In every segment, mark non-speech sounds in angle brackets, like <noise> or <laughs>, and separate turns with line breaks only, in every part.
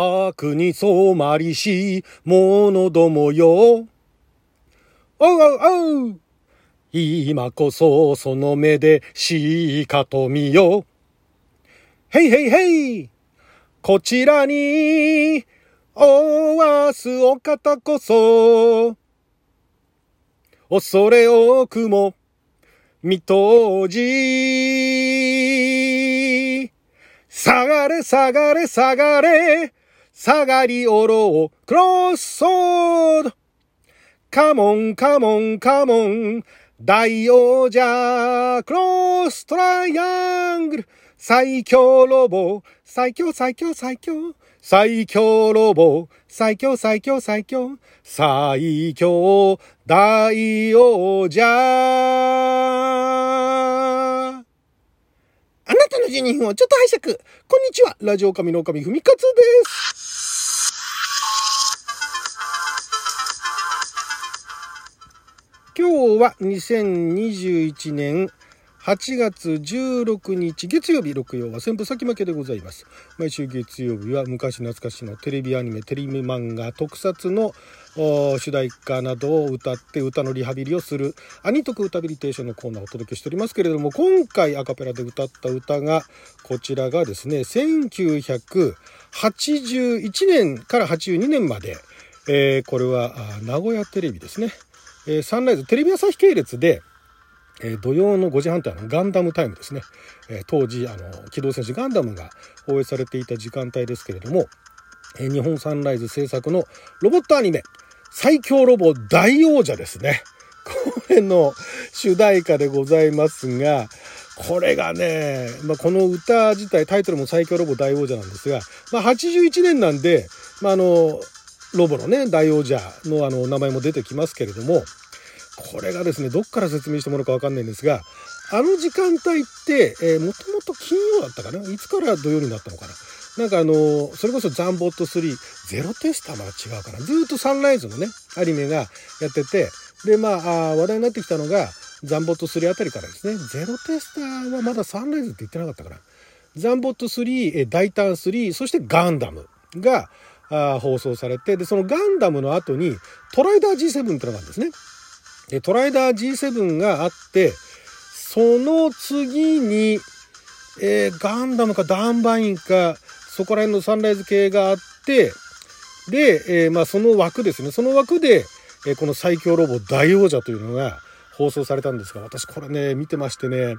悪に染まりし、者どもよ。おうおう今こそその目でしかと見よ。へいへいへいこちらに、おわすお方こそ、恐れ多くも、見通じ。下がれ下がれ下がれ、下がりおろう、クロスソード。カモンカモンカモン、大王者、クロストライアングル。最強ロボ、最強最強最強、最強ロボ、最強最強最強、最強大王者。あなたの12分をちょっと拝借。こんにちは。ラジオ神の神ふみかつです。今日は2021年8月16日月曜日、六曜は先風先負けでございます。毎週月曜日は昔懐かしのテレビアニメ、テレビ漫画、特撮の主題歌などを歌って歌のリハビリをするアニトク歌ビリテーションのコーナーをお届けしておりますけれども、今回アカペラで歌った歌が、こちらがですね、1981年から82年まで、えー、これは名古屋テレビですね。えー、サンライズテレビ朝日系列で、えー、土曜の5時半ってあのガンダムタイムですね、えー、当時あの機動戦士ガンダムが放映されていた時間帯ですけれども、えー、日本サンライズ制作のロボットアニメ最強ロボ大王者ですね。これの主題歌でございますがこれがね、まあ、この歌自体タイトルも最強ロボ大王者なんですが、まあ、81年なんで、まあ、あのロボのね大王者のあの名前も出てきますけれどもこれがですね、どっから説明してもらうかわかんないんですが、あの時間帯って、えー、もともと金曜だったかな？いつから土曜になったのかな？なんかあのー、それこそザンボット3、ゼロテスターまだ違うかな？ずっとサンライズのね、アニメがやってて、で、まあ、あ話題になってきたのが、ザンボット3あたりからですね、ゼロテスターはまだサンライズって言ってなかったかな？ザンボット3、え大胆3、そしてガンダムがあ放送されて、で、そのガンダムの後にトライダー G7 ってのがあるんですね。で、トライダー G7 があって、その次に、えー、ガンダムかダンバインか、そこら辺のサンライズ系があって、で、えー、まあその枠ですね。その枠で、えー、この最強ロボ大王者というのが放送されたんですが、私これね、見てましてね、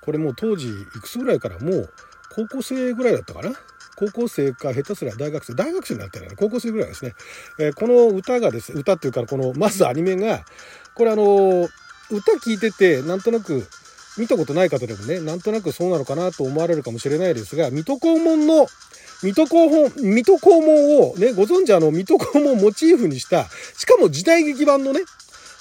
これもう当時いくつぐらいからもう高校生ぐらいだったかな高校生か下手すりゃ大学生、大学生になったら高校生ぐらいですね。えー、この歌がですね、歌っていうかこの、まずアニメが、これあの、歌聞いてて、なんとなく、見たことない方でもね、なんとなくそうなのかなと思われるかもしれないですが、水戸黄門の、水戸黄門、水戸黄門をね、ご存知あの、水戸黄門をモチーフにした、しかも時代劇版のね、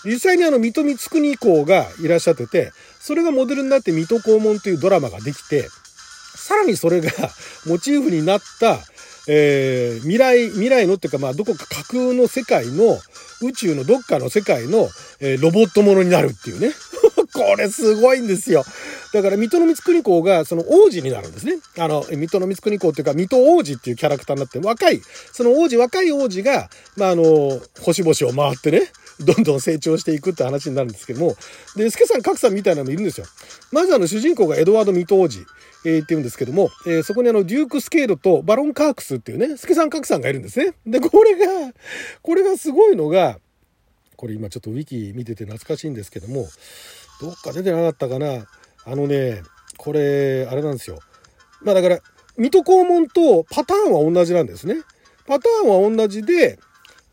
実際にあの、水戸光圀公がいらっしゃってて、それがモデルになって水戸黄門というドラマができて、さらにそれが <laughs> モチーフになった、えー、未来、未来のっていうか、まあ、どこか架空の世界の、宇宙のどっかの世界の、えー、ロボットものになるっていうね。<laughs> これすごいんですよ。だから、水戸の光圀公が、その王子になるんですね。あの、水戸の光圀公っていうか、水戸王子っていうキャラクターになって、若い、その王子、若い王子が、まあ、あの、星々を回ってね、どんどん成長していくって話になるんですけども、で、助さん、格さんみたいなのいるんですよ。まずあの、主人公がエドワード・水戸王子。えー、って言うんですけども、えー、そこにあの、デューク・スケードとバロン・カークスっていうね、スケさん・カクさんがいるんですね。で、これが、これがすごいのが、これ今ちょっとウィキ見てて懐かしいんですけども、どっか出てなかったかな。あのね、これ、あれなんですよ。まあだから、水戸黄門とパターンは同じなんですね。パターンは同じで、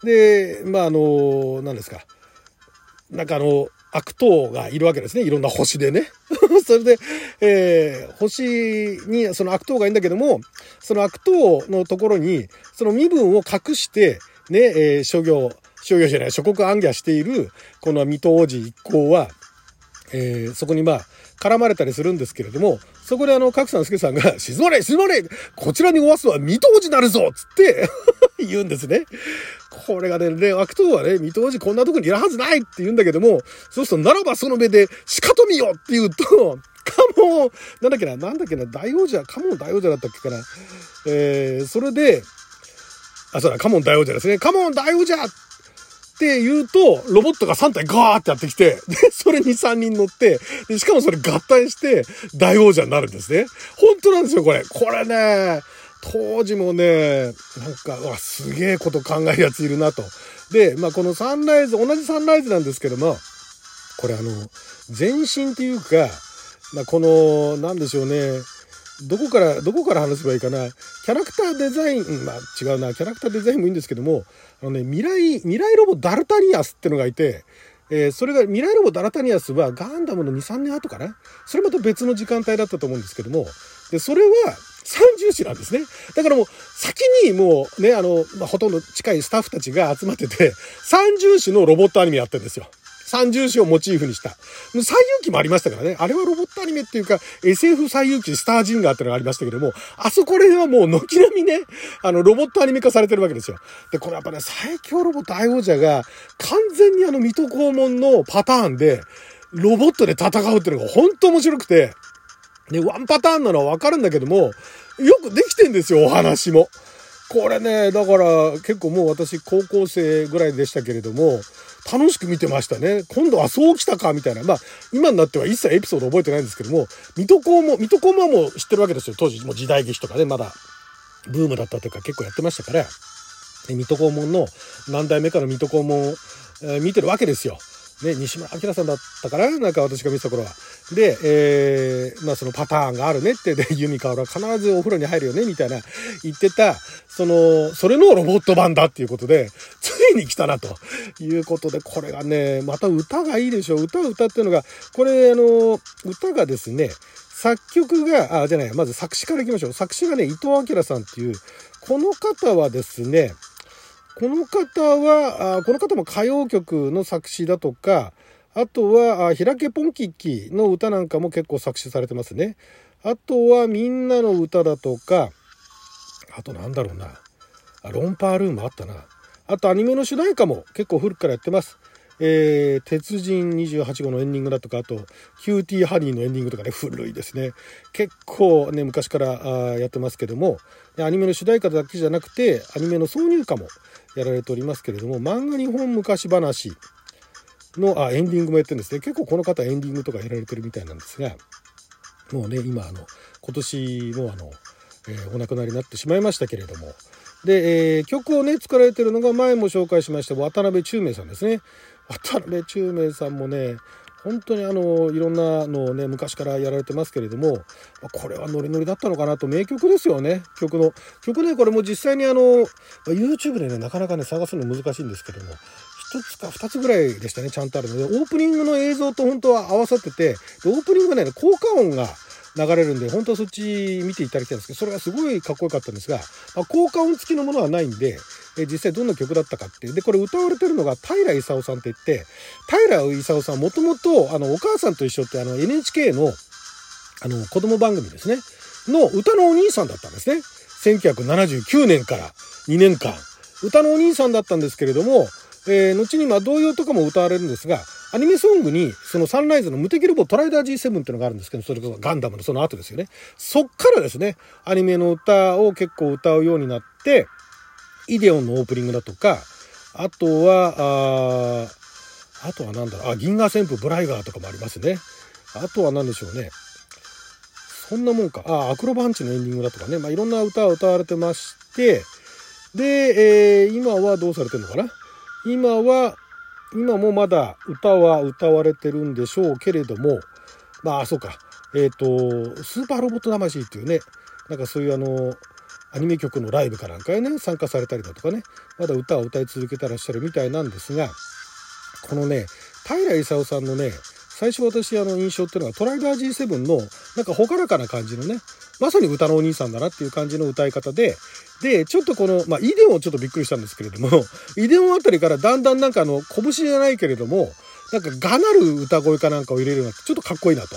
で、まああの、何ですか。なんかあの、悪党がいるわけですね。いろんな星でね。<laughs> それで、えー、星にその悪党がいるんだけども、その悪党のところに、その身分を隠して、ね、えー、諸行、諸行じゃない、諸国暗夜している、この水戸王子一行は、えー、そこにまあ、絡まれたりするんですけれども、そこであの、角さん助さんが、沈まれ沈まれこちらにおわすは水戸王子なるぞつって <laughs> 言うんですね。これがね、ね、悪党はね、水戸王子こんなとこにいるはずないって言うんだけども、そうすると、ならばその目で、しかと見よって言うと、カモン、なんだっけな、なんだっけな、大王者、カモン大王者だったっけかな。えー、それで、あ、そうだ、カモン大王者ですね。カモン大王者っって言うと、ロボットが3体ガーってやってきて、で、それに3人乗って、で、しかもそれ合体して大王者になるんですね。本当なんですよ、これ。これね、当時もね、なんか、うわ、すげえこと考えるやついるなと。で、まあ、このサンライズ、同じサンライズなんですけども、これあの、全身っていうか、まあ、この、なんでしょうね、どこから、どこから話せばいいかな。キャラクターデザイン、まあ違うな、キャラクターデザインもいいんですけども、あのね、未来、未来ロボダルタニアスってのがいて、えー、それが、未来ロボダルタニアスはガンダムの2、3年後かなそれまた別の時間帯だったと思うんですけども、で、それは三重視なんですね。だからもう、先にもうね、あの、まあ、ほとんど近いスタッフたちが集まってて、三重視のロボットアニメやってるんですよ。三重視をモチーフにした。最遊記もありましたからね。あれはロボットアニメっていうか、SF 最遊記スタージンガーってのがありましたけども、あそこら辺はもう軒並みね、あの、ロボットアニメ化されてるわけですよ。で、これやっぱね、最強ロボ大王者が、完全にあの、水戸黄門のパターンで、ロボットで戦うっていうのが本当面白くて、で、ワンパターンなのはわかるんだけども、よくできてんですよ、お話も。これね、だから結構もう私高校生ぐらいでしたけれども、楽しく見てましたね。今度はそう来たかみたいな。まあ、今になっては一切エピソード覚えてないんですけども、水戸黄門、水戸黄門はもう知ってるわけですよ。当時、もう時代劇とかね、まだブームだったというか結構やってましたから、水戸黄門の何代目かの水戸黄門を、えー、見てるわけですよ。ね、西村明さんだったかななんか私が見てた頃は。で、えー、まあそのパターンがあるねって、で、ユミカオラ必ずお風呂に入るよねみたいな言ってた、その、それのロボット版だっていうことで、ついに来たなということで、これがね、また歌がいいでしょ。歌を歌ってるのが、これあの、歌がですね、作曲が、あ、じゃない、まず作詞からいきましょう。作詞がね、伊藤明さんっていう、この方はですね、この方は、この方も歌謡曲の作詞だとか、あとは、ひらけポンキッキの歌なんかも結構作詞されてますね。あとは、みんなの歌だとか、あとなんだろうな。あ、ロンパールームあったな。あとアニメの主題歌も結構古くからやってます。えー、鉄人28号のエンディングだとか、あと、キューティーハニーのエンディングとかね、古いですね。結構ね、昔からあやってますけども、アニメの主題歌だけじゃなくて、アニメの挿入歌もやられておりますけれども、漫画日本昔話の、あ、エンディングもやってるんですね。結構この方エンディングとかやられてるみたいなんですが、もうね、今、あの、今年もあの、えー、お亡くなりになってしまいましたけれども、で、えー、曲をね、作られてるのが前も紹介しました渡辺中明さんですね。渡辺中明さんもね、本当にあの、いろんなのをね、昔からやられてますけれども、これはノリノリだったのかなと、名曲ですよね、曲の。曲ね、これも実際にあの、YouTube でね、なかなかね、探すの難しいんですけども、1つか2つぐらいでしたね、ちゃんとあるので、オープニングの映像と本当は合わさってて、オープニングがね、効果音が流れるんで、本当はそっち見ていただきたいんですけど、それがすごいかっこよかったんですが、まあ、効果音付きのものはないんで、え実際どんな曲だったかっていう。で、これ歌われてるのが平勲さんって言って、平勲さんもともと、あの、お母さんと一緒ってあの NHK の、あの、子供番組ですね、の歌のお兄さんだったんですね。1979年から2年間。歌のお兄さんだったんですけれども、えー、後にまあ童謡とかも歌われるんですが、アニメソングに、そのサンライズの無敵ロボトライダー G7 っていうのがあるんですけど、それこそガンダムのその後ですよね。そっからですね、アニメの歌を結構歌うようになって、イデオンのオープニングだとか、あとは、ああとは何だろう、あ、銀河旋風ブライガーとかもありますね。あとは何でしょうね。そんなもんか。あ、アクロバンチのエンディングだとかね。まあ、いろんな歌を歌われてまして、で、えー、今はどうされてるのかな？今は、今もまだ歌は歌われてるんでしょうけれども、まあ、そうか。えっ、ー、と、スーパーロボット魂っていうね、なんかそういうあの、アニメ曲のライブかなんかへね、参加されたりだとかね、まだ歌を歌い続けてらっしゃるみたいなんですが、このね、平勲さんのね、最初私あの印象っていうのはトライダー G7 のなんか朗らかな感じのね、まさに歌のお兄さんだなっていう感じの歌い方で、で、ちょっとこの、まあ、イデオンちょっとびっくりしたんですけれども、<laughs> イデオンあたりからだんだんなんかあの、拳じゃないけれども、なんかがなる歌声かなんかを入れるような、ちょっとかっこいいなと。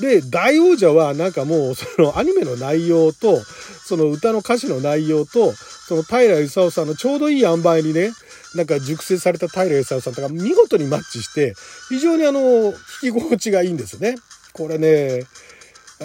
で、大王者はなんかもう、そのアニメの内容と、その歌の歌詞の内容と、その平良勲さんのちょうどいい塩梅にね、なんか熟成された平良勲さんとか見事にマッチして、非常にあの、聞き心地がいいんですね。これね、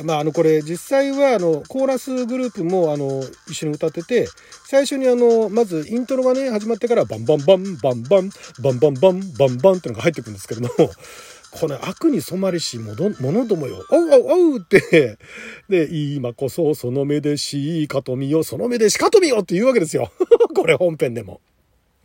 まあ、あの、これ、実際は、あの、コーラスグループも、あの、一緒に歌ってて、最初にあの、まず、イントロがね、始まってから、バンバンバン、バンバン、バンバンバン、バンバンってのが入ってくるんですけれども、<laughs> この悪に染まりしものどもよ、おうおうおうって、で、今こそその目でしかとみよ、その目でしかとみよって言うわけですよ。<laughs> これ本編でも。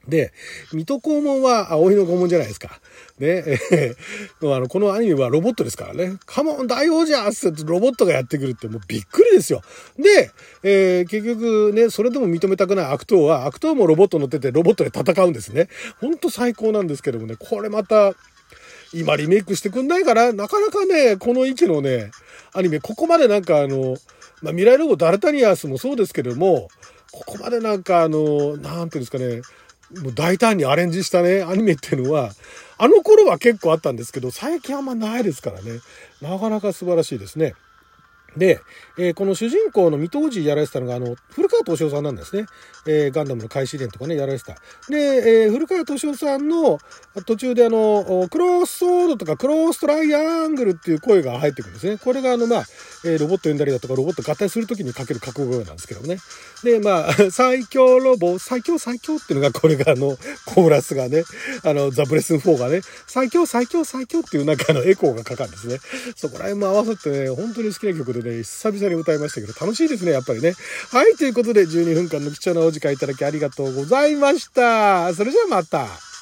で、水戸黄門は葵の拷問じゃないですか。ね、えー、あの、このアニメはロボットですからね。カモン大王者ってロボットがやってくるってもうびっくりですよ。で、えー、結局ね、それでも認めたくない悪党は、悪党もロボット乗っててロボットで戦うんですね。ほんと最高なんですけどもね、これまた、今リメイクしてくんないかななかなかね、この域のね、アニメ、ここまでなんかあの、まあ、未来ロボダルタニアスもそうですけども、ここまでなんかあの、なんていうんですかね、もう大胆にアレンジしたね、アニメっていうのは、あの頃は結構あったんですけど、最近あんまないですからね。なかなか素晴らしいですね。で、えー、この主人公の水戸王子やられてたのが、あの、古川敏夫さんなんですね。えー、ガンダムの開始伝とかね、やられてた。で、えー、古川敏夫さんの途中であの、クロスソードとかクロストライアングルっていう声が入ってくるんですね。これがあの、まあ、えロボット呼んだりだとか、ロボット合体するときにかける覚悟なんですけどね。で、まあ、<laughs> 最強ロボ、最強最強っていうのが、これがあの、コーラスがね、あの、ザ・ブレスン4がね、最強最強最強っていうなんかのエコーがかかるんですね。そこら辺も合わせてね、本当に好きな曲でね、久々に歌いましたけど、楽しいですね、やっぱりね。はい、ということで12分間の貴重なお時間いただきありがとうございました。それじゃあまた。